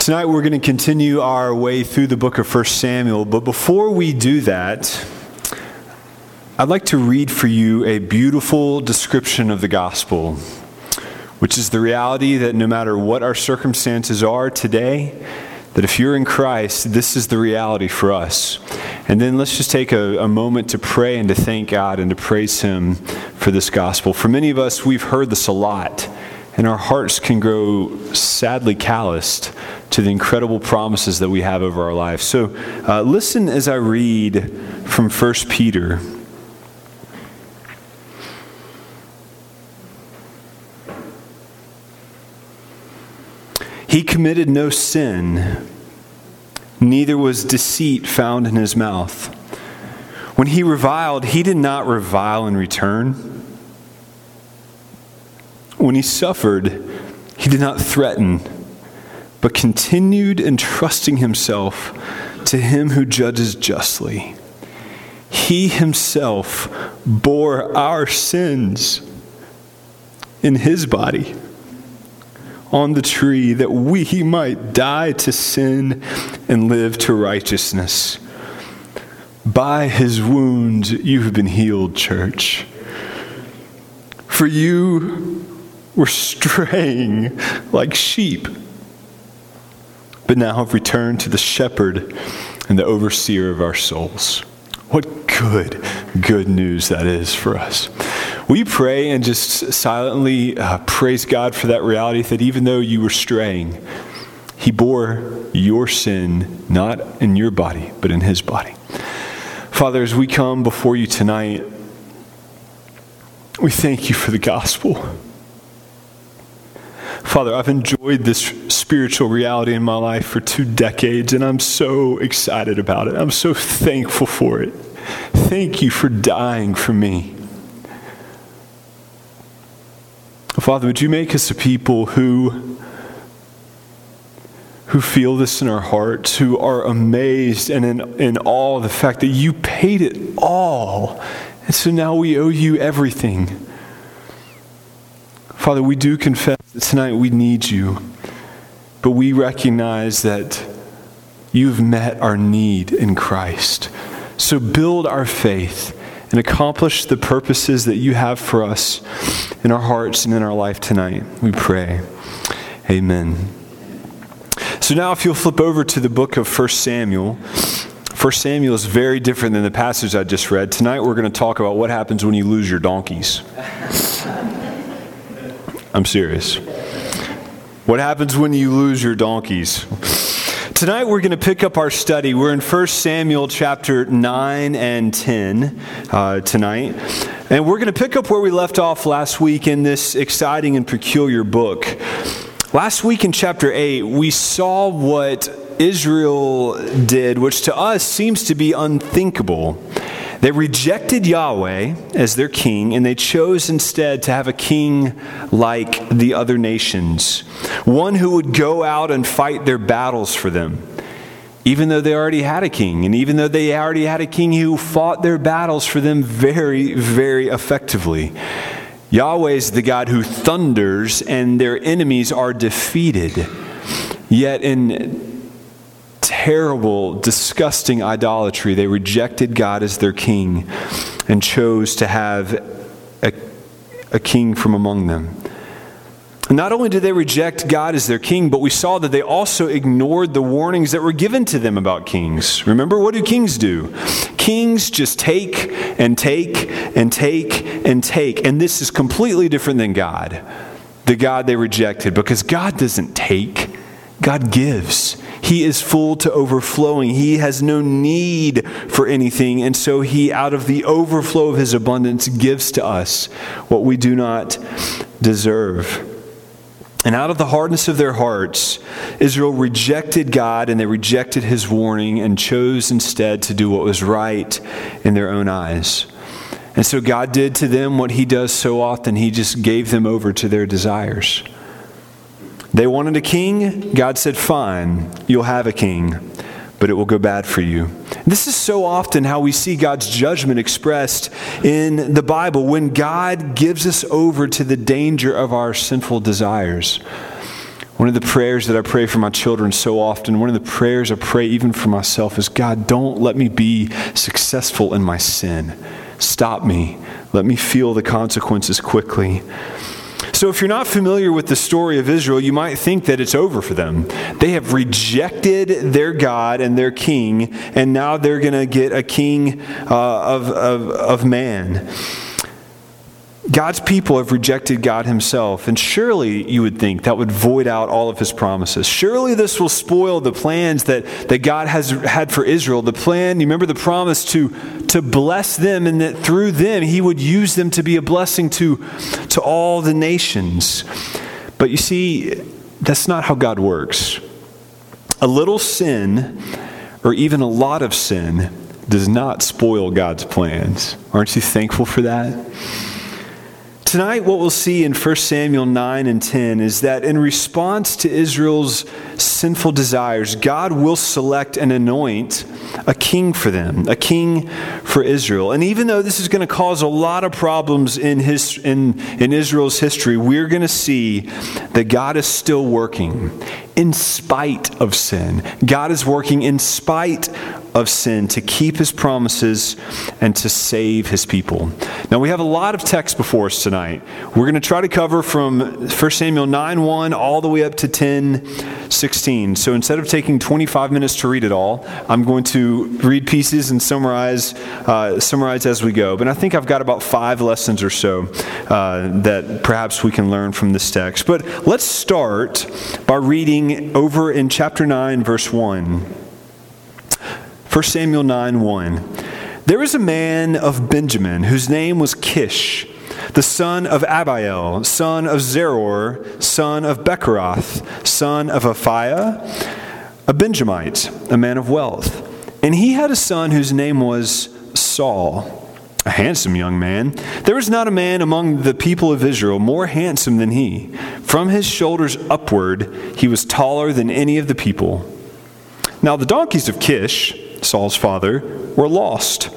Tonight we're going to continue our way through the book of 1 Samuel, but before we do that, I'd like to read for you a beautiful description of the gospel, which is the reality that no matter what our circumstances are today, that if you're in Christ, this is the reality for us. And then let's just take a, a, moment to pray and to thank God and to praise Him for this gospel. For many of us, we've heard this a lot, and our hearts can grow sadly calloused to the incredible promises that we have over our lives. So uh, listen as I read from 1 Peter. He committed no sin, neither was deceit found in his mouth. When he reviled, he did not revile in return. When he suffered, he did not threaten but continued entrusting himself to him who judges justly. He himself bore our sins in his body on the tree that we might die to sin and live to righteousness. By his wounds you have been healed, church. For you were straying like sheep but now have returned to the shepherd and the overseer of our souls. What good, good news that is for us. We pray and just silently uh, praise God for that reality that even though you were straying, He bore your sin, not in your body, but in His body. Father, as we come before you tonight, we thank you for the gospel. Father, I've enjoyed this spiritual reality in my life for two decades, and I'm so excited about it. I'm so thankful for it. Thank you for dying for me. Father, would you make us a people who, who feel this in our hearts, who are amazed and in, in awe of the fact that you paid it all, and so now we owe you everything. Father, we do confess that tonight we need you, but we recognize that you've met our need in Christ. So build our faith and accomplish the purposes that you have for us in our hearts and in our life tonight. We pray. Amen. So now, if you'll flip over to the book of 1 Samuel. 1 Samuel is very different than the passage I just read. Tonight, we're going to talk about what happens when you lose your donkeys. I'm serious. What happens when you lose your donkeys? Tonight we're going to pick up our study. We're in 1 Samuel chapter 9 and 10 uh, tonight. And we're going to pick up where we left off last week in this exciting and peculiar book. Last week in chapter 8, we saw what Israel did, which to us seems to be unthinkable. They rejected Yahweh as their king, and they chose instead to have a king like the other nations, one who would go out and fight their battles for them, even though they already had a king, and even though they already had a king who fought their battles for them very, very effectively. Yahweh is the God who thunders, and their enemies are defeated. Yet in terrible, disgusting idolatry. They rejected God as their king and chose to have a, a king from among them. Not only did they reject God as their king, but we saw that they also ignored the warnings that were given to them about kings. Remember, what do kings do? Kings just take and take and take and take. And this is completely different than God, the God they rejected, because God doesn't take, God gives. He is full to overflowing. He has no need for anything. And so he, out of the overflow of his abundance, gives to us what we do not deserve. And out of the hardness of their hearts, Israel rejected God and they rejected his warning and chose instead to do what was right in their own eyes. And so God did to them what he does so often. He just gave them over to their desires. They wanted a king. God said, Fine, you'll have a king, but it will go bad for you. This is so often how we see God's judgment expressed in the Bible when God gives us over to the danger of our sinful desires. One of the prayers that I pray for my children so often, one of the prayers I pray even for myself is God, don't let me be successful in my sin. Stop me. Let me feel the consequences quickly. So, if you're not familiar with the story of Israel, you might think that it's over for them. They have rejected their God and their king, and now they're going to get a king uh, of, of, of man. God's people have rejected God Himself, and surely you would think that would void out all of His promises. Surely this will spoil the plans that, that God has had for Israel. The plan, you remember the promise to, to bless them, and that through them He would use them to be a blessing to, to all the nations. But you see, that's not how God works. A little sin, or even a lot of sin, does not spoil God's plans. Aren't you thankful for that? Tonight, what we'll see in 1 Samuel 9 and 10 is that in response to Israel's sinful desires, God will select and anoint a king for them, a king for Israel. And even though this is going to cause a lot of problems in, his, in, in Israel's history, we're going to see that God is still working in spite of sin. God is working in spite of sin to keep his promises and to save his people. Now, we have a lot of text before us tonight. We're going to try to cover from 1 Samuel 9 1 all the way up to 10 16. So instead of taking 25 minutes to read it all, I'm going to read pieces and summarize, uh, summarize as we go. But I think I've got about five lessons or so uh, that perhaps we can learn from this text. But let's start by reading over in chapter 9, verse 1. 1 Samuel 9 1. There was a man of Benjamin whose name was Kish, the son of Abiel, son of Zeror, son of Bechorath, son of Aphiah, a Benjamite, a man of wealth. And he had a son whose name was Saul, a handsome young man. There was not a man among the people of Israel more handsome than he. From his shoulders upward, he was taller than any of the people. Now the donkeys of Kish, Saul's father, were lost.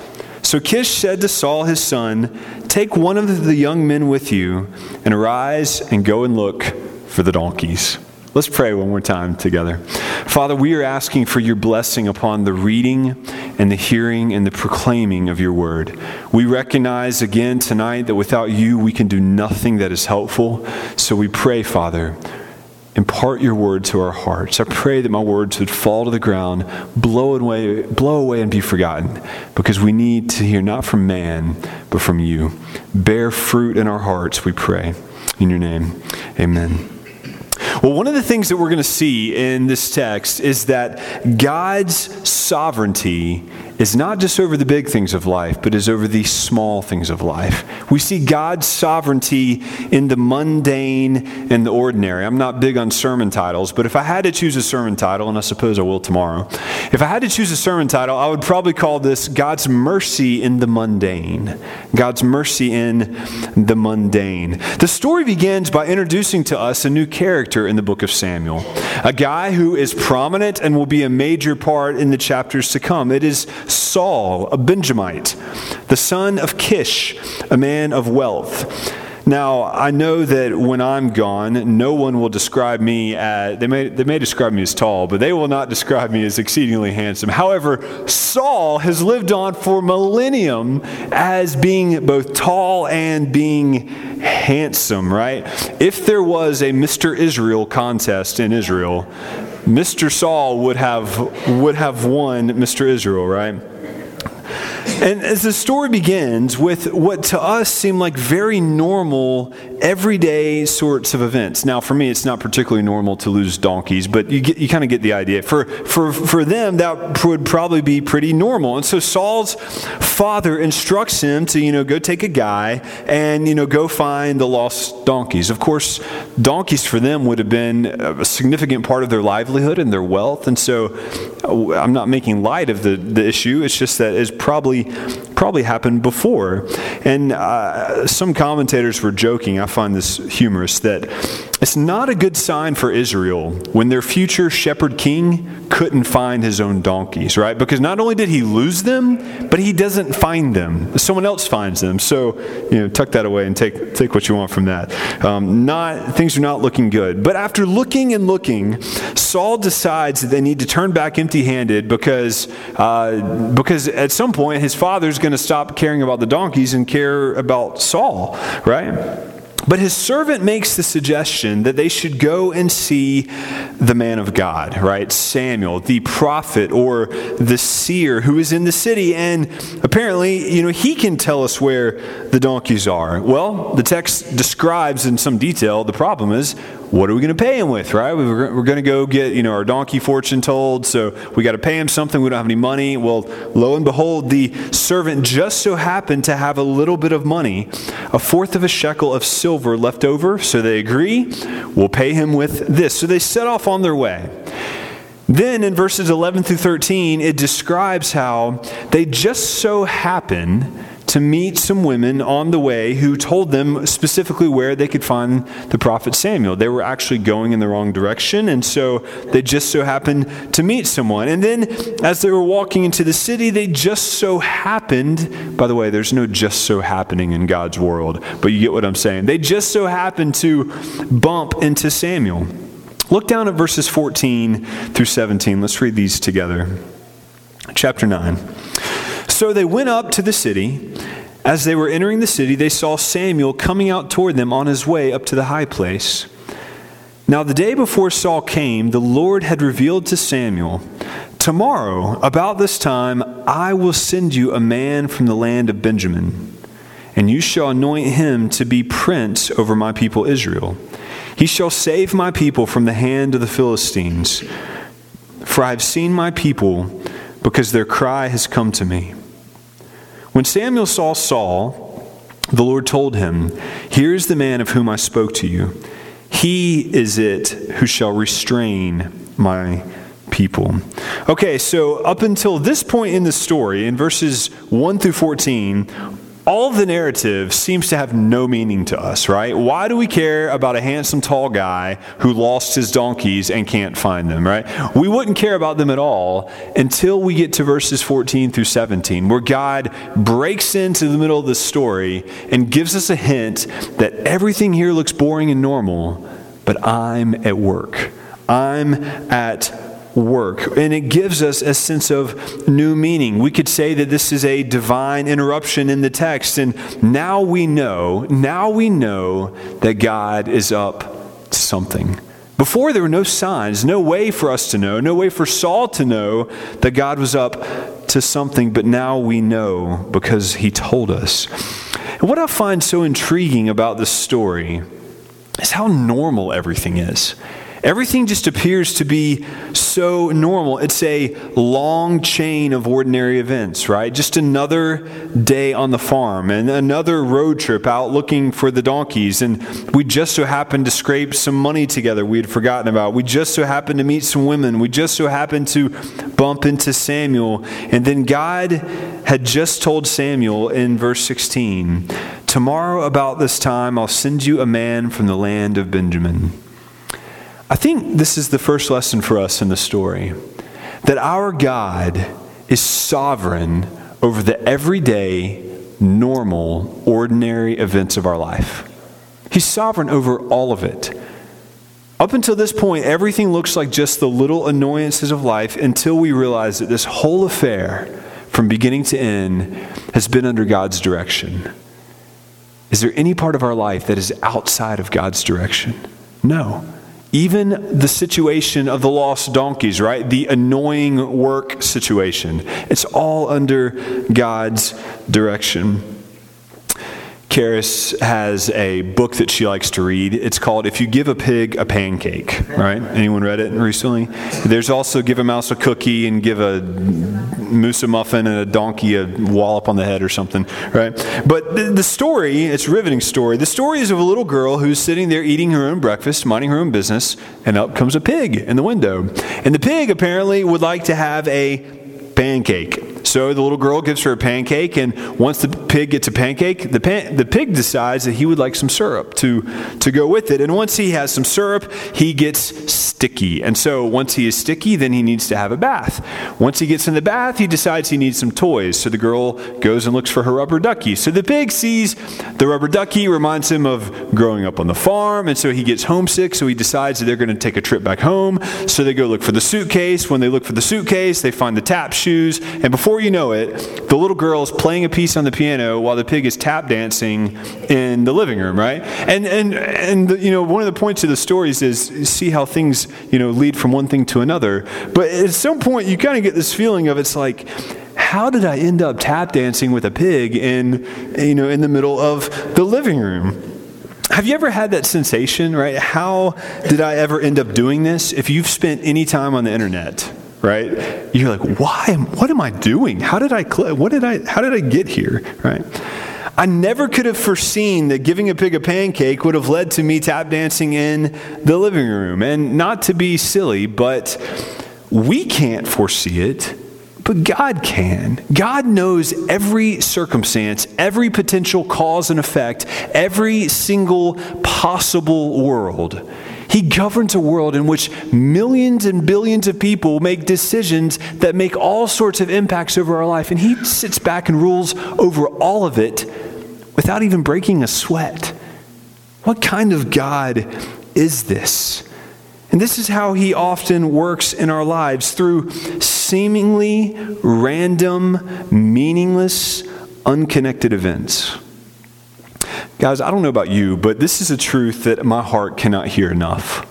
So Kish said to Saul his son, Take one of the young men with you, and arise and go and look for the donkeys. Let's pray one more time together. Father, we are asking for your blessing upon the reading and the hearing and the proclaiming of your word. We recognize again tonight that without you, we can do nothing that is helpful. So we pray, Father, impart your word to our hearts. I pray that my words would fall to the ground, blow away, blow away and be forgotten, because we need to hear not from man, but from you. Bear fruit in our hearts, we pray. In your name, amen. Well, one of the things that we're going to see in this text is that God's sovereignty is not just over the big things of life, but is over the small things of life. We see God's sovereignty in the mundane and the ordinary. I'm not big on sermon titles, but if I had to choose a sermon title, and I suppose I will tomorrow, if I had to choose a sermon title, I would probably call this God's Mercy in the Mundane. God's Mercy in the Mundane. The story begins by introducing to us a new character in the book of Samuel, a guy who is prominent and will be a major part in the chapters to come. It is Saul, a Benjamite, the son of Kish, a man of wealth. Now, I know that when I'm gone, no one will describe me as, they may, they may describe me as tall, but they will not describe me as exceedingly handsome. However, Saul has lived on for millennium as being both tall and being handsome, right? If there was a Mr. Israel contest in Israel, Mr. Saul would have, would have won Mr. Israel, right? And as the story begins with what to us seem like very normal, everyday sorts of events. Now, for me, it's not particularly normal to lose donkeys, but you, get, you kind of get the idea. For, for, for them, that would probably be pretty normal. And so Saul's father instructs him to, you know, go take a guy and, you know, go find the lost donkeys. Of course, donkeys for them would have been a significant part of their livelihood and their wealth. And so uh, I'm not making light of the, the issue. It's just that it's probably fully probably happened before. And uh, some commentators were joking, I find this humorous, that it's not a good sign for Israel when their future shepherd king couldn't find his own donkeys, right? Because not only did he lose them, but he doesn't find them. Someone else finds them. So, you know, tuck that away and take, take what you want from that. Um, not, things are not looking good. But after looking and looking, Saul decides that they need to turn back empty handed because, uh, because at some point his father's going to stop caring about the donkeys and care about Saul, right? But his servant makes the suggestion that they should go and see the man of God, right? Samuel, the prophet or the seer who is in the city. And apparently, you know, he can tell us where the donkeys are. Well, the text describes in some detail the problem is what are we going to pay him with, right? We're, going to go get, you know, our donkey fortune told, so we got to pay him something. We don't have any money. Well, lo and behold, the servant just so happened to have a little bit of money, a fourth of a shekel of silver left over. So they agree, we'll pay him with this. So they set off on their way. Then in verses 11 through 13, it describes how they just so happen to meet some women on the way who told them specifically where they could find the prophet Samuel. They were actually going in the wrong direction, and so they just so happened to meet someone. And then as they were walking into the city, they just so happened, by the way, there's no just so happening in God's world, but you get what I'm saying. They just so happened to bump into Samuel. Look down at verses 14 through 17. Let's read these together. Chapter 9. So they went up to the city. As they were entering the city, they saw Samuel coming out toward them on his way up to the high place. Now, the day before Saul came, the Lord had revealed to Samuel, Tomorrow, about this time, I will send you a man from the land of Benjamin, and you shall anoint him to be prince over my people Israel. He shall save my people from the hand of the Philistines. For I have seen my people, because their cry has come to me. When Samuel saw Saul, the Lord told him, Here is the man of whom I spoke to you. He is it who shall restrain my people. Okay, so up until this point in the story, in verses 1 through 14, all of the narrative seems to have no meaning to us, right? Why do we care about a handsome, tall guy who lost his donkeys and can't find them, right? We wouldn't care about them at all until we get to verses 14 through 17, where God breaks into the middle of the story and gives us a hint that everything here looks boring and normal, but I'm at work. I'm at work. And it gives us a sense of new meaning. We could say that this is a divine interruption in the text. And now we know, now we know that God is up to something. Before there were no signs, no way for us to know, no way for Saul to know that God was up to something, but now we know because he told us. And what I find so intriguing about this story is how normal everything is. Everything just appears to be so normal. It's a long chain of ordinary events, right? Just another day on the farm and another road trip out looking for the donkeys. And we just so happened to scrape some money together we had forgotten about. We just so happened to meet some women. We just so happened to bump into Samuel. And then God had just told Samuel in verse 16 Tomorrow, about this time, I'll send you a man from the land of Benjamin. I think this is the first lesson for us in the story that our God is sovereign over the everyday, normal, ordinary events of our life. He's sovereign over all of it. Up until this point, everything looks like just the little annoyances of life until we realize that this whole affair, from beginning to end, has been under God's direction. Is there any part of our life that is outside of God's direction? No. Even the situation of the lost donkeys, right? The annoying work situation. It's all under God's direction. Karis has a book that she likes to read. It's called If You Give a Pig a Pancake, right? Anyone read it recently? There's also Give a Mouse a Cookie and Give a Moose a Muffin and a Donkey a Wallop on the Head or something, right? But the, the story, it's a riveting story. The story is of a little girl who's sitting there eating her own breakfast, minding her own business, and up comes a pig in the window. And the pig apparently would like to have a pancake. So the little girl gives her a pancake, and once the pig gets a pancake, the, pan- the pig decides that he would like some syrup to, to go with it. And once he has some syrup, he gets sticky. And so once he is sticky, then he needs to have a bath. Once he gets in the bath, he decides he needs some toys. So the girl goes and looks for her rubber ducky. So the pig sees the rubber ducky, reminds him of growing up on the farm, and so he gets homesick. So he decides that they're going to take a trip back home. So they go look for the suitcase. When they look for the suitcase, they find the tap shoes. And before you know it, the little girl is playing a piece on the piano while the pig is tap dancing in the living room, right? And and and you know one of the points of the stories is see how things you know lead from one thing to another. But at some point, you kind of get this feeling of it's like how did I end up tap dancing with a pig in, you know, in the middle of the living room? Have you ever had that sensation, right? How did I ever end up doing this? If you've spent any time on the internet, right? You're like, why? Am, what am I doing? How did I? What did I? How did I get here? Right? I never could have foreseen that giving a pig a pancake would have led to me tap dancing in the living room. And not to be silly, but we can't foresee it but God can. God knows every circumstance, every potential cause and effect, every single possible world. He governs a world in which millions and billions of people make decisions that make all sorts of impacts over our life. And He sits back and rules over all of it without even breaking a sweat. What kind of God is this? And this is how he often works in our lives through seemingly random, meaningless, unconnected events. Guys, I don't know about you, but this is a truth that my heart cannot hear enough.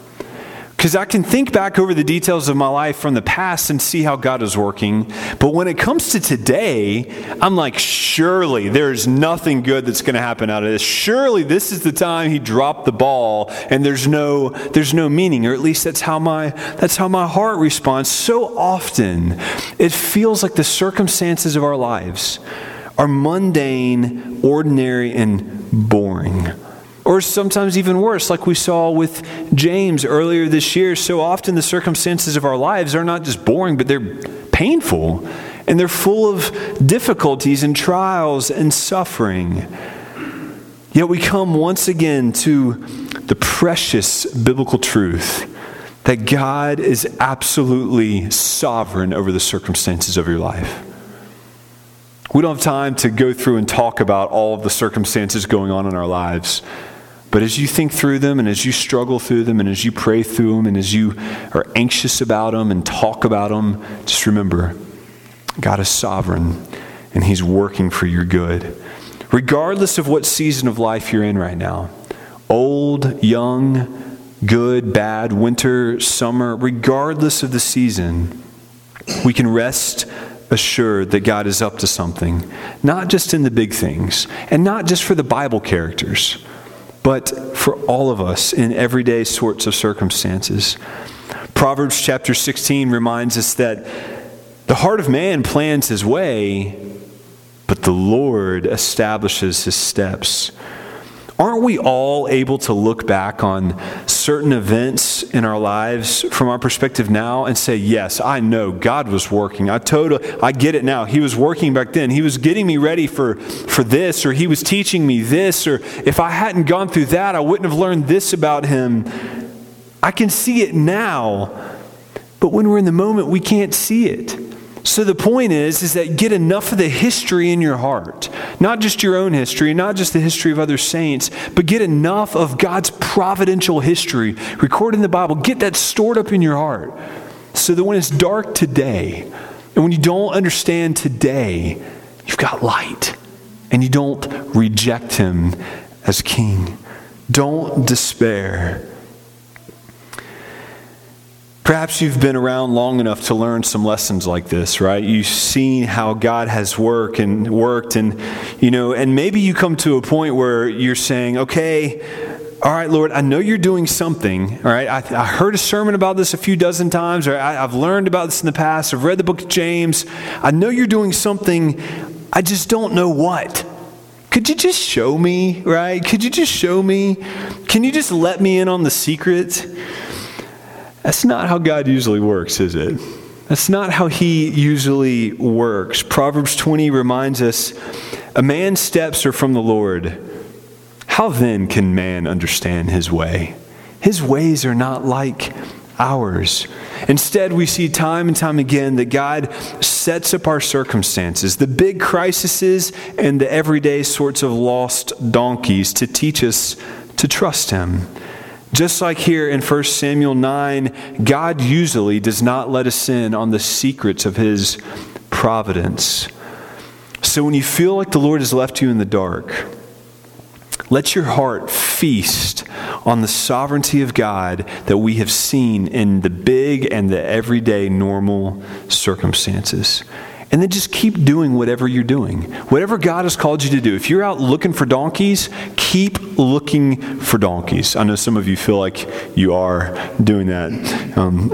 Because I can think back over the details of my life from the past and see how God is working. But when it comes to today, I'm like, surely there's nothing good that's going to happen out of this. Surely this is the time he dropped the ball and there's no, there's no meaning, or at least that's how, my, that's how my heart responds. So often, it feels like the circumstances of our lives are mundane, ordinary, and boring. Or sometimes even worse, like we saw with James earlier this year. So often the circumstances of our lives are not just boring, but they're painful. And they're full of difficulties and trials and suffering. Yet we come once again to the precious biblical truth that God is absolutely sovereign over the circumstances of your life. We don't have time to go through and talk about all of the circumstances going on in our lives. But as you think through them and as you struggle through them and as you pray through them and as you are anxious about them and talk about them, just remember God is sovereign and He's working for your good. Regardless of what season of life you're in right now old, young, good, bad, winter, summer, regardless of the season, we can rest assured that God is up to something, not just in the big things and not just for the Bible characters but for all of us in everyday sorts of circumstances. Proverbs chapter 16 reminds us that the heart of man plans his way, but the Lord establishes his steps. Aren't we all able to look back on certain events in our lives from our perspective now and say, Yes, I know God was working. I totally I get it now. He was working back then. He was getting me ready for, for this, or he was teaching me this, or if I hadn't gone through that, I wouldn't have learned this about him. I can see it now. But when we're in the moment, we can't see it. So the point is is that get enough of the history in your heart. Not just your own history, not just the history of other saints, but get enough of God's providential history recorded in the Bible. Get that stored up in your heart. So that when it's dark today, and when you don't understand today, you've got light and you don't reject him as king. Don't despair. Perhaps you've been around long enough to learn some lessons like this, right? You've seen how God has worked and worked and you know, and maybe you come to a point where you're saying, "Okay, all right, Lord, I know you're doing something. All right, I, I heard a sermon about this a few dozen times, or I, I've learned about this in the past. I've read the book of James. I know you're doing something. I just don't know what. Could you just show me, right? Could you just show me? Can you just let me in on the secret? That's not how God usually works, is it? That's not how he usually works. Proverbs 20 reminds us a man's steps are from the Lord. How then can man understand his way? His ways are not like ours. Instead, we see time and time again that God sets up our circumstances, the big crises and the everyday sorts of lost donkeys, to teach us to trust Him. Just like here in 1 Samuel 9, God usually does not let us in on the secrets of His providence. So when you feel like the Lord has left you in the dark, let your heart feast on the sovereignty of God that we have seen in the big and the everyday normal circumstances. And then just keep doing whatever you're doing. Whatever God has called you to do. If you're out looking for donkeys, keep looking for donkeys. I know some of you feel like you are doing that. Um,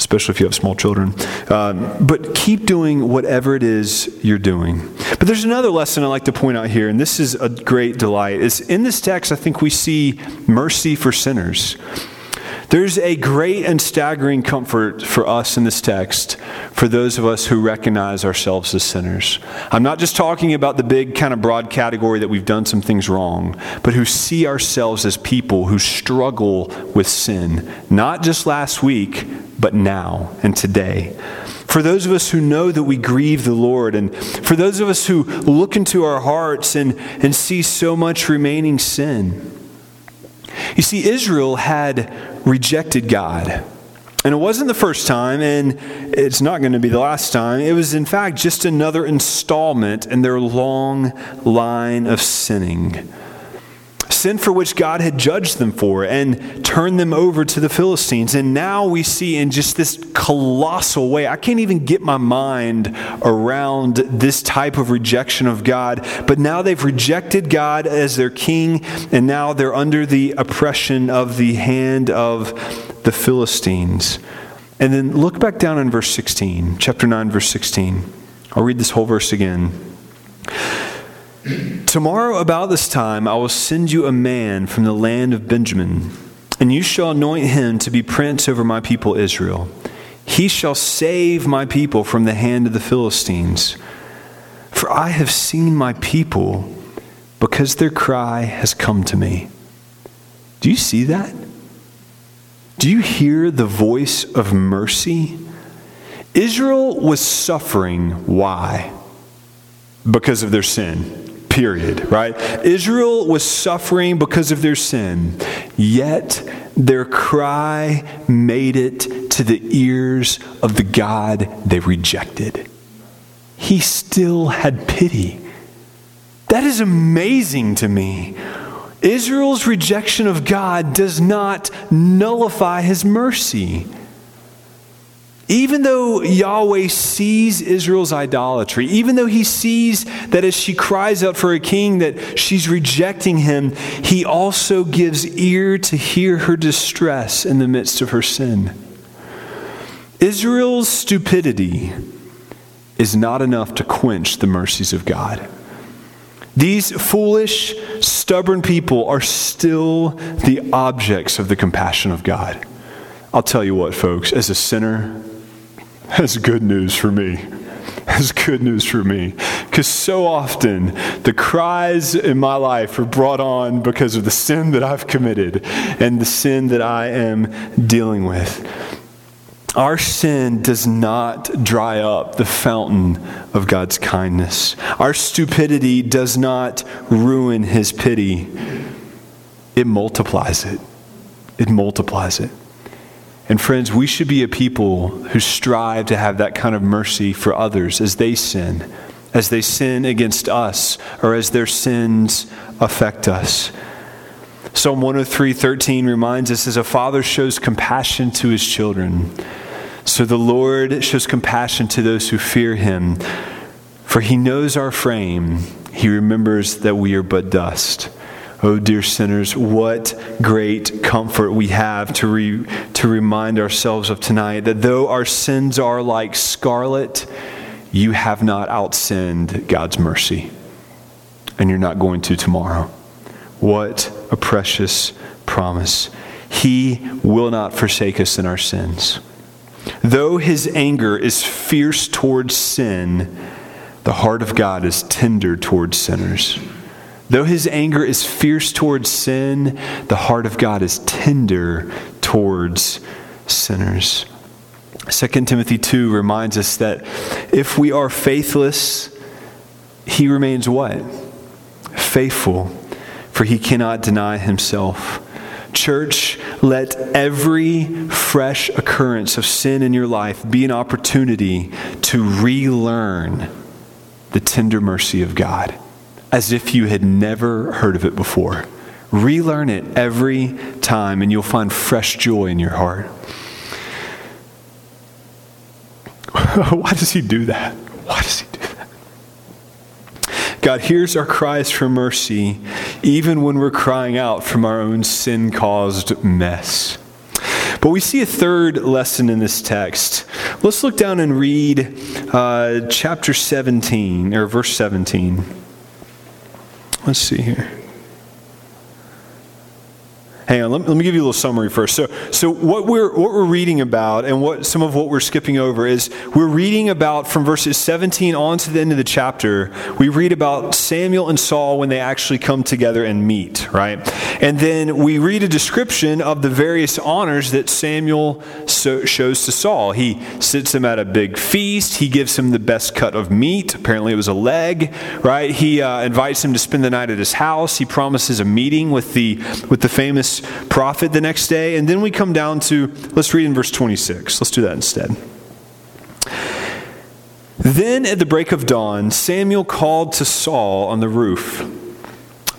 especially if you have small children. Um, but keep doing whatever it is you're doing. But there's another lesson I like to point out here, and this is a great delight. Is in this text, I think we see mercy for sinners. There's a great and staggering comfort for us in this text for those of us who recognize ourselves as sinners. I'm not just talking about the big kind of broad category that we've done some things wrong, but who see ourselves as people who struggle with sin, not just last week, but now and today. For those of us who know that we grieve the Lord, and for those of us who look into our hearts and, and see so much remaining sin. You see, Israel had rejected God. And it wasn't the first time, and it's not going to be the last time. It was, in fact, just another installment in their long line of sinning sin for which God had judged them for and turned them over to the Philistines. And now we see in just this colossal way, I can't even get my mind around this type of rejection of God. But now they've rejected God as their king, and now they're under the oppression of the hand of the Philistines. And then look back down in verse 16, chapter 9, verse 16. I'll read this whole verse again. Tomorrow, about this time, I will send you a man from the land of Benjamin, and you shall anoint him to be prince over my people Israel. He shall save my people from the hand of the Philistines. For I have seen my people because their cry has come to me. Do you see that? Do you hear the voice of mercy? Israel was suffering. Why? Because of their sin period, right? Israel was suffering because of their sin, yet their cry made it to the ears of the God they rejected. He still had pity. That is amazing to me. Israel's rejection of God does not nullify his mercy. Even though Yahweh sees Israel's idolatry, even though he sees that as she cries out for a king that she's rejecting him, he also gives ear to hear her distress in the midst of her sin. Israel's stupidity is not enough to quench the mercies of God. These foolish, stubborn people are still the objects of the compassion of God. I'll tell you what, folks, as a sinner, that's good news for me. That's good news for me. Because so often the cries in my life are brought on because of the sin that I've committed and the sin that I am dealing with. Our sin does not dry up the fountain of God's kindness. Our stupidity does not ruin his pity. It multiplies it. It multiplies it. And friends, we should be a people who strive to have that kind of mercy for others as they sin, as they sin against us, or as their sins affect us. Psalm 103:13 reminds us as a father shows compassion to his children, so the Lord shows compassion to those who fear him. For he knows our frame, he remembers that we are but dust. Oh, dear sinners, what great comfort we have to, re, to remind ourselves of tonight that though our sins are like scarlet, you have not outsinned God's mercy. And you're not going to tomorrow. What a precious promise. He will not forsake us in our sins. Though his anger is fierce towards sin, the heart of God is tender towards sinners. Though his anger is fierce towards sin, the heart of God is tender towards sinners. 2 Timothy 2 reminds us that if we are faithless, he remains what? Faithful, for he cannot deny himself. Church, let every fresh occurrence of sin in your life be an opportunity to relearn the tender mercy of God as if you had never heard of it before. Relearn it every time, and you'll find fresh joy in your heart. Why does he do that? Why does he do that? God hears our cries for mercy even when we're crying out from our own sin caused mess. But we see a third lesson in this text. Let's look down and read uh, chapter 17, or verse 17. Let's see here. Hang on, let, let, me give you a little summary first. So, so what we're what we're reading about, and what some of what we're skipping over is we're reading about from verses 17 on to the end of the chapter. We read about Samuel and Saul when they actually come together and meet, right? And then we read a description of the various honors that Samuel so, shows to Saul. He sits him at a big feast. He gives him the best cut of meat. Apparently, it was a leg, right? He uh, invites him to spend the night at his house. He promises a meeting with the with the famous prophet the next day. And then we come down to, let's read in verse 26. Let's do that instead. Then at the break of dawn, Samuel called to Saul on the roof,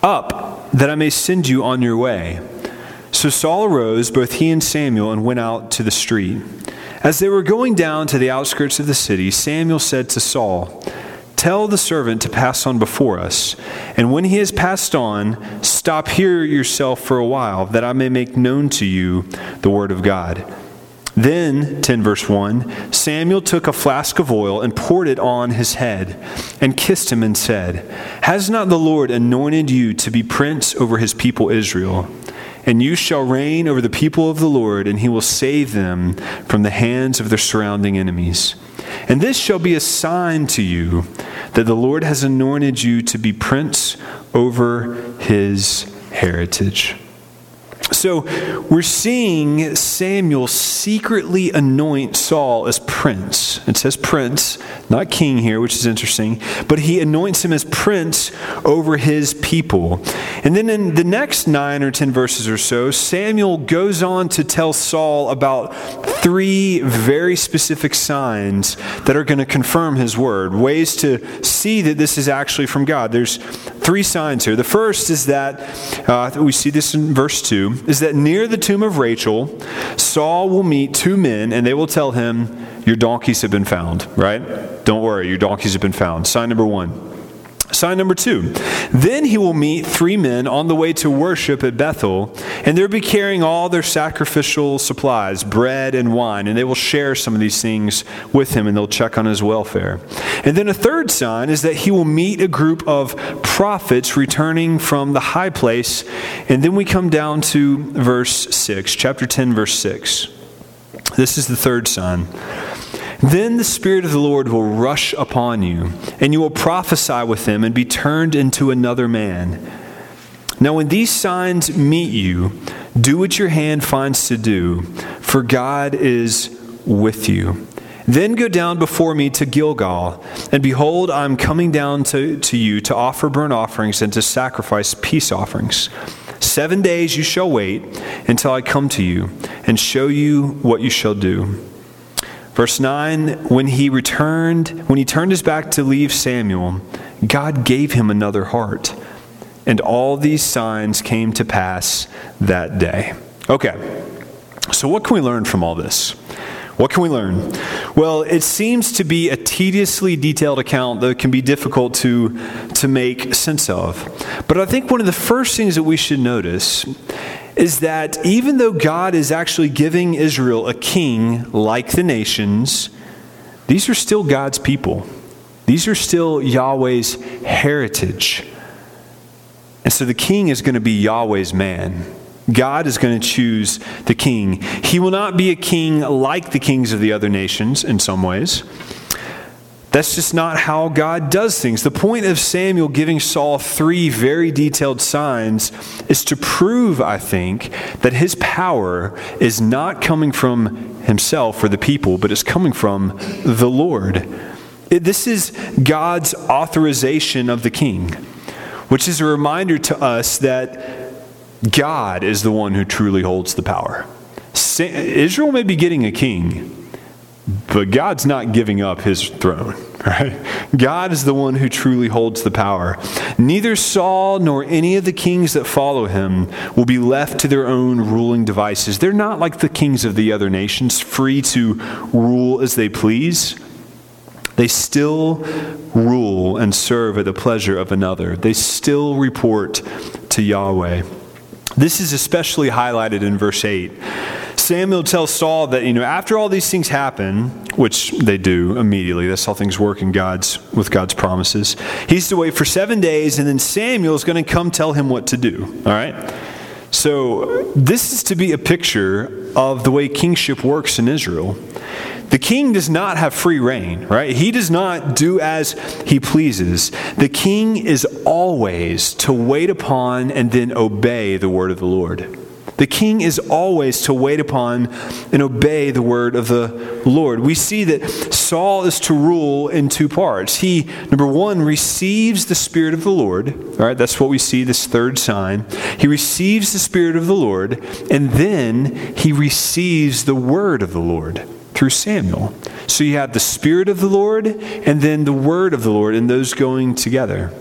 Up, that I may send you on your way. So Saul arose, both he and Samuel, and went out to the street. As they were going down to the outskirts of the city, Samuel said to Saul, Tell the servant to pass on before us. And when he has passed on, stop here yourself for a while, that I may make known to you the word of God. Then, 10 verse 1, Samuel took a flask of oil and poured it on his head and kissed him and said, Has not the Lord anointed you to be prince over his people Israel? And you shall reign over the people of the Lord, and he will save them from the hands of their surrounding enemies. And this shall be a sign to you that the Lord has anointed you to be prince over his heritage. So we're seeing Samuel secretly anoint Saul as prince. It says prince, not king here, which is interesting, but he anoints him as prince over his people. And then in the next nine or ten verses or so, Samuel goes on to tell Saul about three very specific signs that are going to confirm his word, ways to see that this is actually from God. There's three signs here. The first is that, uh, we see this in verse 2 is that near the tomb of Rachel, Saul will meet two men and they will tell him, Your donkeys have been found, right? Don't worry, your donkeys have been found. Sign number one. Sign number two. Then he will meet three men on the way to worship at Bethel, and they'll be carrying all their sacrificial supplies, bread and wine, and they will share some of these things with him and they'll check on his welfare. And then a third sign is that he will meet a group of prophets returning from the high place. And then we come down to verse 6, chapter 10, verse 6. This is the third sign. Then the Spirit of the Lord will rush upon you, and you will prophesy with them and be turned into another man. Now, when these signs meet you, do what your hand finds to do, for God is with you. Then go down before me to Gilgal, and behold, I am coming down to, to you to offer burnt offerings and to sacrifice peace offerings. Seven days you shall wait until I come to you and show you what you shall do. Verse 9 When he returned, when he turned his back to leave Samuel, God gave him another heart. And all these signs came to pass that day. Okay, so what can we learn from all this? What can we learn? Well, it seems to be a tediously detailed account that can be difficult to, to make sense of. But I think one of the first things that we should notice is that even though God is actually giving Israel a king like the nations, these are still God's people. These are still Yahweh's heritage. And so the king is going to be Yahweh's man. God is going to choose the king. He will not be a king like the kings of the other nations in some ways. That's just not how God does things. The point of Samuel giving Saul three very detailed signs is to prove, I think, that his power is not coming from himself or the people, but is coming from the Lord. This is God's authorization of the king, which is a reminder to us that God is the one who truly holds the power. Israel may be getting a king, but God's not giving up his throne, right? God is the one who truly holds the power. Neither Saul nor any of the kings that follow him will be left to their own ruling devices. They're not like the kings of the other nations, free to rule as they please. They still rule and serve at the pleasure of another. They still report to Yahweh. This is especially highlighted in verse 8. Samuel tells Saul that, you know, after all these things happen, which they do immediately, that's how things work in God's with God's promises. He's to wait for seven days, and then Samuel is going to come tell him what to do. All right? So this is to be a picture of the way kingship works in Israel. The king does not have free rein, right? He does not do as he pleases. The king is always to wait upon and then obey the word of the Lord. The king is always to wait upon and obey the word of the Lord. We see that Saul is to rule in two parts. He, number one, receives the Spirit of the Lord. All right, that's what we see, this third sign. He receives the Spirit of the Lord, and then he receives the word of the Lord through Samuel. So you have the Spirit of the Lord and then the Word of the Lord, and those going together.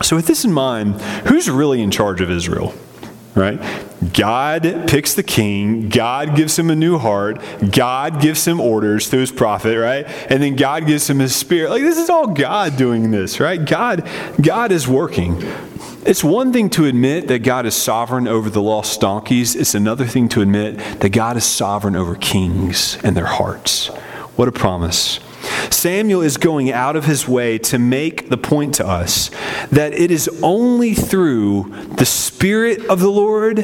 So, with this in mind, who's really in charge of Israel? Right? God picks the king, God gives him a new heart, God gives him orders through his prophet, right? And then God gives him his spirit. Like this is all God doing this, right? God God is working. It's one thing to admit that God is sovereign over the lost donkeys, it's another thing to admit that God is sovereign over kings and their hearts. What a promise. Samuel is going out of his way to make the point to us that it is only through the Spirit of the Lord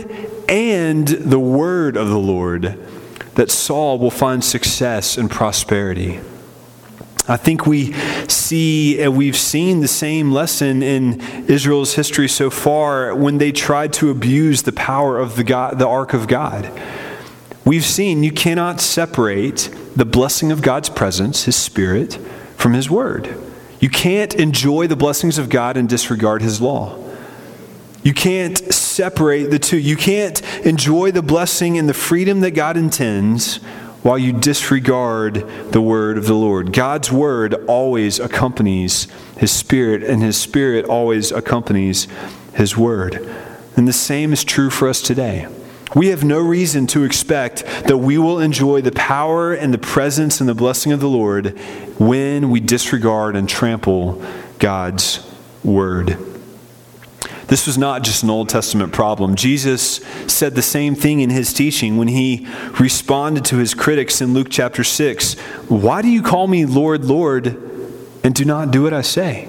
and the Word of the Lord that Saul will find success and prosperity. I think we see and we've seen the same lesson in Israel's history so far when they tried to abuse the power of the, God, the ark of God. We've seen you cannot separate the blessing of God's presence, His Spirit, from His Word. You can't enjoy the blessings of God and disregard His law. You can't separate the two. You can't enjoy the blessing and the freedom that God intends while you disregard the word of the Lord. God's word always accompanies his spirit, and his spirit always accompanies his word. And the same is true for us today. We have no reason to expect that we will enjoy the power and the presence and the blessing of the Lord when we disregard and trample God's word. This was not just an Old Testament problem. Jesus said the same thing in his teaching when he responded to his critics in Luke chapter 6 Why do you call me Lord, Lord, and do not do what I say?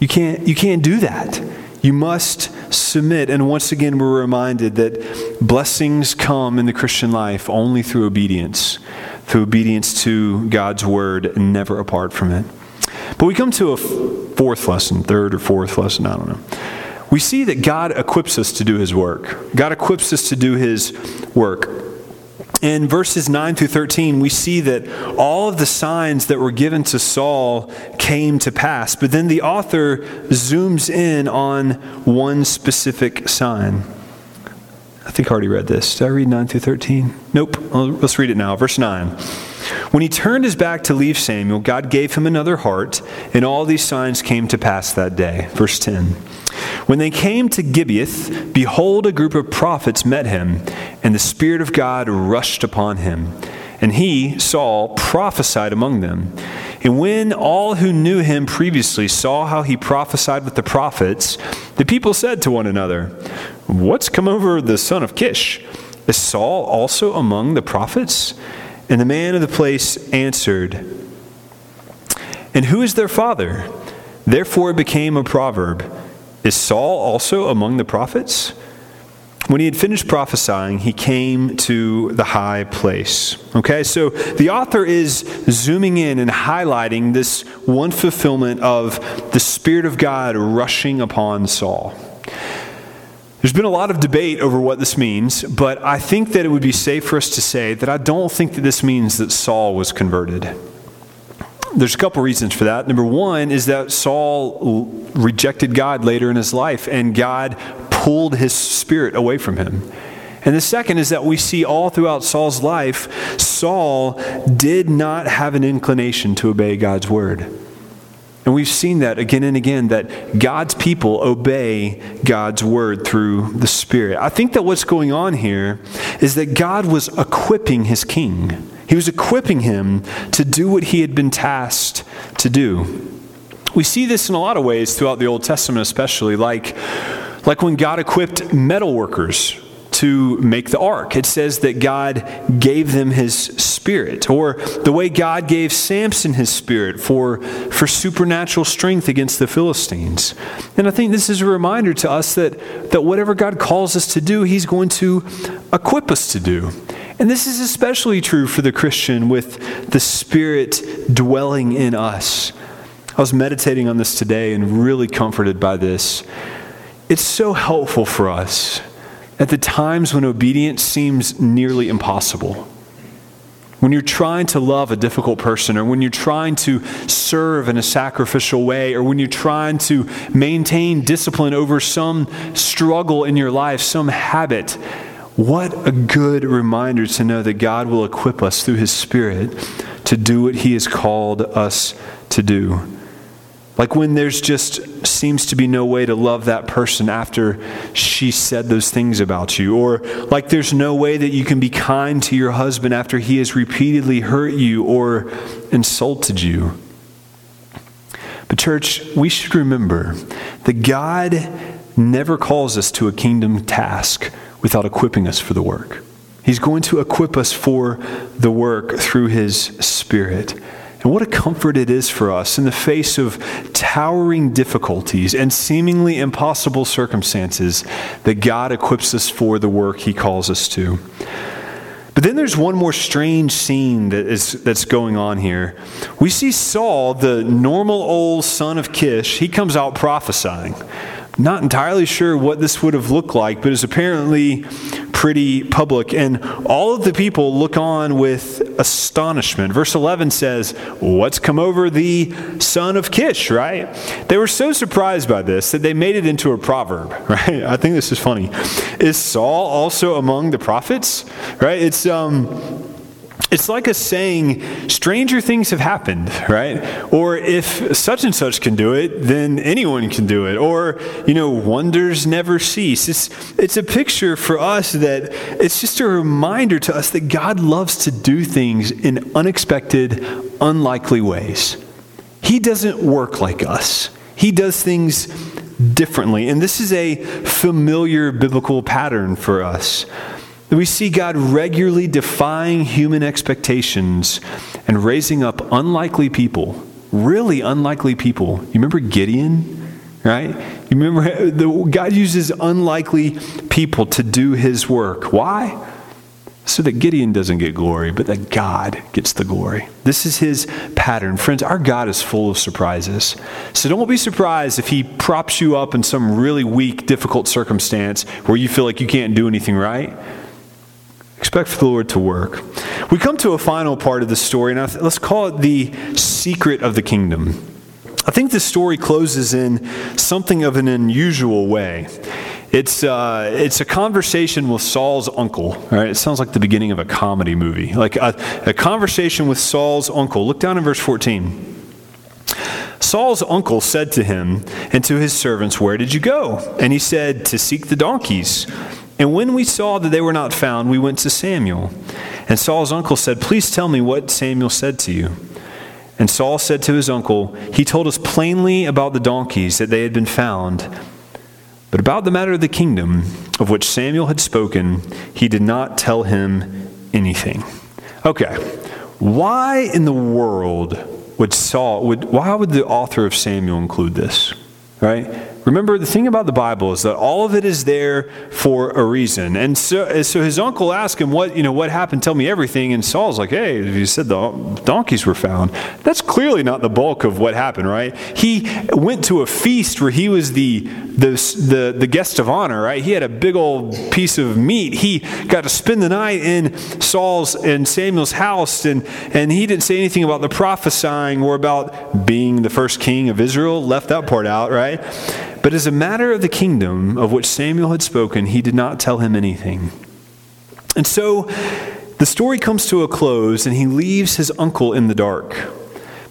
You can't, you can't do that. You must submit. And once again, we're reminded that blessings come in the Christian life only through obedience, through obedience to God's word never apart from it. But we come to a fourth lesson, third or fourth lesson, I don't know we see that God equips us to do his work. God equips us to do his work. In verses 9 through 13, we see that all of the signs that were given to Saul came to pass. But then the author zooms in on one specific sign. I think I already read this. Did I read 9 through 13? Nope. Let's read it now. Verse 9. When he turned his back to leave Samuel, God gave him another heart, and all these signs came to pass that day. Verse 10. When they came to Gibeah, behold, a group of prophets met him, and the Spirit of God rushed upon him. And he, Saul, prophesied among them. And when all who knew him previously saw how he prophesied with the prophets, the people said to one another, What's come over the son of Kish? Is Saul also among the prophets? And the man of the place answered, And who is their father? Therefore it became a proverb. Is Saul also among the prophets? When he had finished prophesying, he came to the high place. Okay, so the author is zooming in and highlighting this one fulfillment of the Spirit of God rushing upon Saul. There's been a lot of debate over what this means, but I think that it would be safe for us to say that I don't think that this means that Saul was converted. There's a couple reasons for that. Number one is that Saul rejected God later in his life, and God pulled his spirit away from him. And the second is that we see all throughout Saul's life, Saul did not have an inclination to obey God's word. And we've seen that again and again that God's people obey God's word through the Spirit. I think that what's going on here is that God was equipping his king. He was equipping him to do what he had been tasked to do. We see this in a lot of ways throughout the Old Testament, especially, like, like when God equipped metal workers to make the ark. It says that God gave them his spirit, or the way God gave Samson his spirit for, for supernatural strength against the Philistines. And I think this is a reminder to us that, that whatever God calls us to do, he's going to equip us to do. And this is especially true for the Christian with the Spirit dwelling in us. I was meditating on this today and really comforted by this. It's so helpful for us at the times when obedience seems nearly impossible. When you're trying to love a difficult person, or when you're trying to serve in a sacrificial way, or when you're trying to maintain discipline over some struggle in your life, some habit, what a good reminder to know that God will equip us through His Spirit to do what He has called us to do. Like when there's just seems to be no way to love that person after she said those things about you. Or like there's no way that you can be kind to your husband after he has repeatedly hurt you or insulted you. But, church, we should remember that God never calls us to a kingdom task without equipping us for the work. He's going to equip us for the work through His Spirit. And what a comfort it is for us in the face of towering difficulties and seemingly impossible circumstances that God equips us for the work He calls us to. But then there's one more strange scene that is, that's going on here. We see Saul, the normal old son of Kish, he comes out prophesying. Not entirely sure what this would have looked like, but it's apparently pretty public. And all of the people look on with astonishment. Verse 11 says, What's come over the son of Kish, right? They were so surprised by this that they made it into a proverb, right? I think this is funny. Is Saul also among the prophets? Right? It's, um, it's like a saying, stranger things have happened, right? Or if such and such can do it, then anyone can do it. Or, you know, wonders never cease. It's, it's a picture for us that it's just a reminder to us that God loves to do things in unexpected, unlikely ways. He doesn't work like us, He does things differently. And this is a familiar biblical pattern for us. We see God regularly defying human expectations and raising up unlikely people, really unlikely people. You remember Gideon, right? You remember the, God uses unlikely people to do his work. Why? So that Gideon doesn't get glory, but that God gets the glory. This is his pattern. Friends, our God is full of surprises. So don't be surprised if he props you up in some really weak, difficult circumstance where you feel like you can't do anything right. Expect for the Lord to work. We come to a final part of the story, and let's call it the secret of the kingdom. I think the story closes in something of an unusual way. It's, uh, it's a conversation with Saul's uncle. Right? It sounds like the beginning of a comedy movie. Like a, a conversation with Saul's uncle. Look down in verse 14. Saul's uncle said to him and to his servants, Where did you go? And he said, To seek the donkeys. And when we saw that they were not found, we went to Samuel. And Saul's uncle said, Please tell me what Samuel said to you. And Saul said to his uncle, He told us plainly about the donkeys that they had been found. But about the matter of the kingdom of which Samuel had spoken, he did not tell him anything. Okay, why in the world would Saul, would, why would the author of Samuel include this? Right? Remember, the thing about the Bible is that all of it is there for a reason. And so, so his uncle asked him, what, you know, what happened? Tell me everything. And Saul's like, hey, you said the donkeys were found. That's clearly not the bulk of what happened, right? He went to a feast where he was the, the, the, the guest of honor, right? He had a big old piece of meat. He got to spend the night in Saul's and Samuel's house, and, and he didn't say anything about the prophesying or about being the first king of Israel. Left that part out, right? But as a matter of the kingdom of which Samuel had spoken, he did not tell him anything. And so the story comes to a close, and he leaves his uncle in the dark.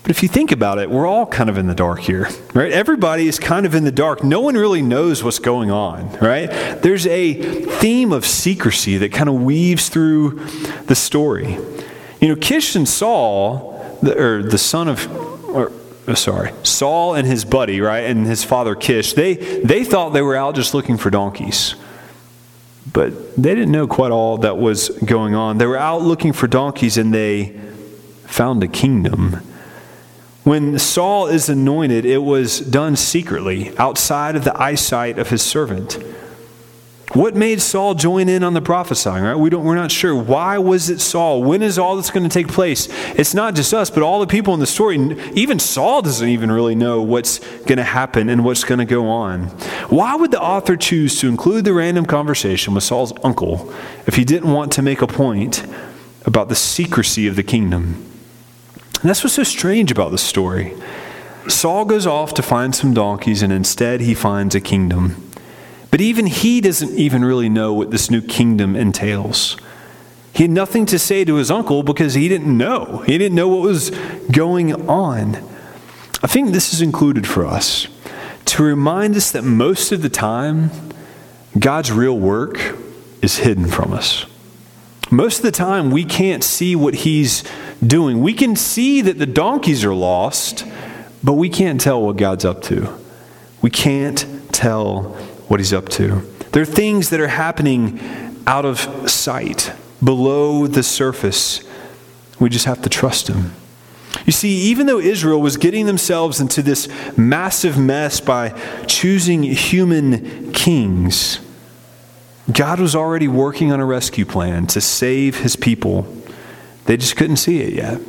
But if you think about it, we're all kind of in the dark here, right? Everybody is kind of in the dark. No one really knows what's going on, right? There's a theme of secrecy that kind of weaves through the story. You know, Kish and Saul, the, or the son of, Oh, sorry, Saul and his buddy, right, and his father Kish, they, they thought they were out just looking for donkeys. But they didn't know quite all that was going on. They were out looking for donkeys and they found a kingdom when Saul is anointed, it was done secretly, outside of the eyesight of his servant. What made Saul join in on the prophesying, right? We don't, we're not sure. Why was it Saul? When is all this going to take place? It's not just us, but all the people in the story. Even Saul doesn't even really know what's going to happen and what's going to go on. Why would the author choose to include the random conversation with Saul's uncle if he didn't want to make a point about the secrecy of the kingdom? And that's what's so strange about this story. Saul goes off to find some donkeys, and instead he finds a kingdom. But even he doesn't even really know what this new kingdom entails. He had nothing to say to his uncle because he didn't know. He didn't know what was going on. I think this is included for us to remind us that most of the time, God's real work is hidden from us. Most of the time, we can't see what He's doing. We can see that the donkeys are lost, but we can't tell what God's up to. We can't tell what He's up to. There are things that are happening out of sight, below the surface. We just have to trust Him. You see, even though Israel was getting themselves into this massive mess by choosing human kings, God was already working on a rescue plan to save his people. They just couldn't see it yet.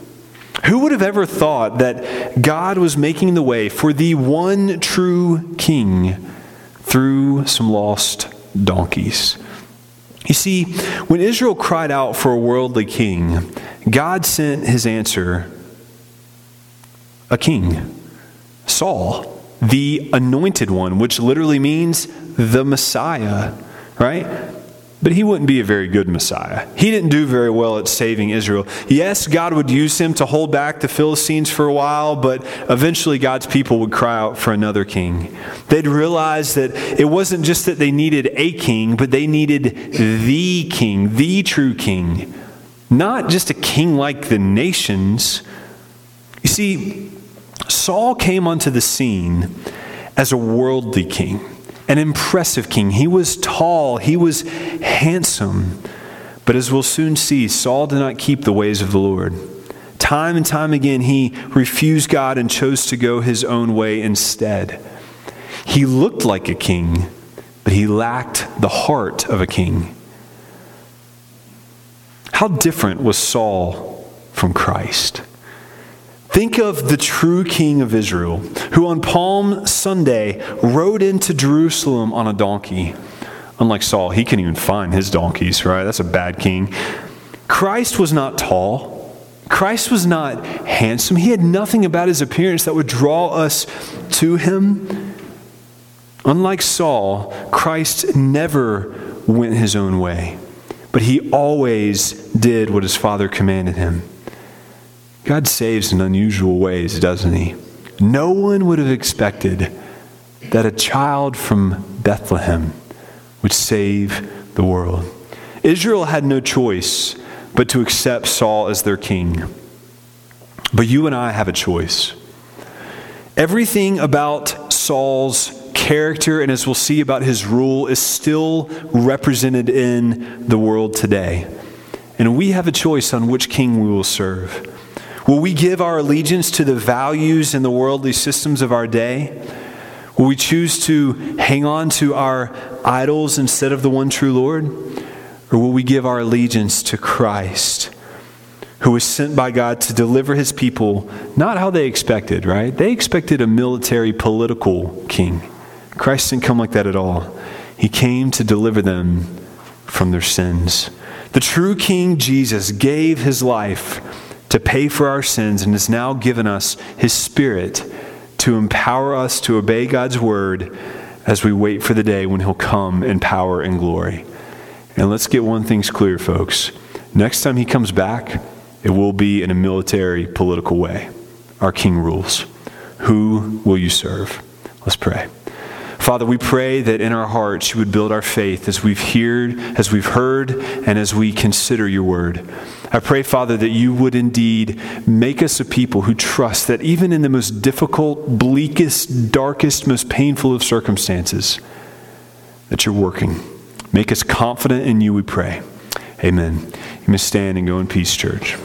Who would have ever thought that God was making the way for the one true king through some lost donkeys? You see, when Israel cried out for a worldly king, God sent his answer a king, Saul, the anointed one, which literally means the Messiah, right? But he wouldn't be a very good Messiah. He didn't do very well at saving Israel. Yes, God would use him to hold back the Philistines for a while, but eventually God's people would cry out for another king. They'd realize that it wasn't just that they needed a king, but they needed the king, the true king. Not just a king like the nations. You see, Saul came onto the scene as a worldly king an impressive king. He was tall, he was handsome. But as we'll soon see, Saul did not keep the ways of the Lord. Time and time again, he refused God and chose to go his own way instead. He looked like a king, but he lacked the heart of a king. How different was Saul from Christ? Think of the true king of Israel, who on Palm Sunday rode into Jerusalem on a donkey. Unlike Saul, he couldn't even find his donkeys, right? That's a bad king. Christ was not tall. Christ was not handsome. He had nothing about his appearance that would draw us to him. Unlike Saul, Christ never went his own way, but he always did what his Father commanded him. God saves in unusual ways, doesn't He? No one would have expected that a child from Bethlehem would save the world. Israel had no choice but to accept Saul as their king. But you and I have a choice. Everything about Saul's character, and as we'll see about his rule, is still represented in the world today. And we have a choice on which king we will serve. Will we give our allegiance to the values and the worldly systems of our day? Will we choose to hang on to our idols instead of the one true Lord? Or will we give our allegiance to Christ, who was sent by God to deliver his people, not how they expected, right? They expected a military, political king. Christ didn't come like that at all. He came to deliver them from their sins. The true King Jesus gave his life to pay for our sins and has now given us his Spirit to empower us to obey God's word as we wait for the day when he'll come in power and glory. And let's get one thing's clear, folks. Next time he comes back, it will be in a military, political way. Our king rules. Who will you serve? Let's pray. Father, we pray that in our hearts you would build our faith as we've heard, as we've heard, and as we consider your word. I pray, Father, that you would indeed make us a people who trust that even in the most difficult, bleakest, darkest, most painful of circumstances, that you're working. Make us confident in you, we pray. Amen. You may stand and go in peace, church.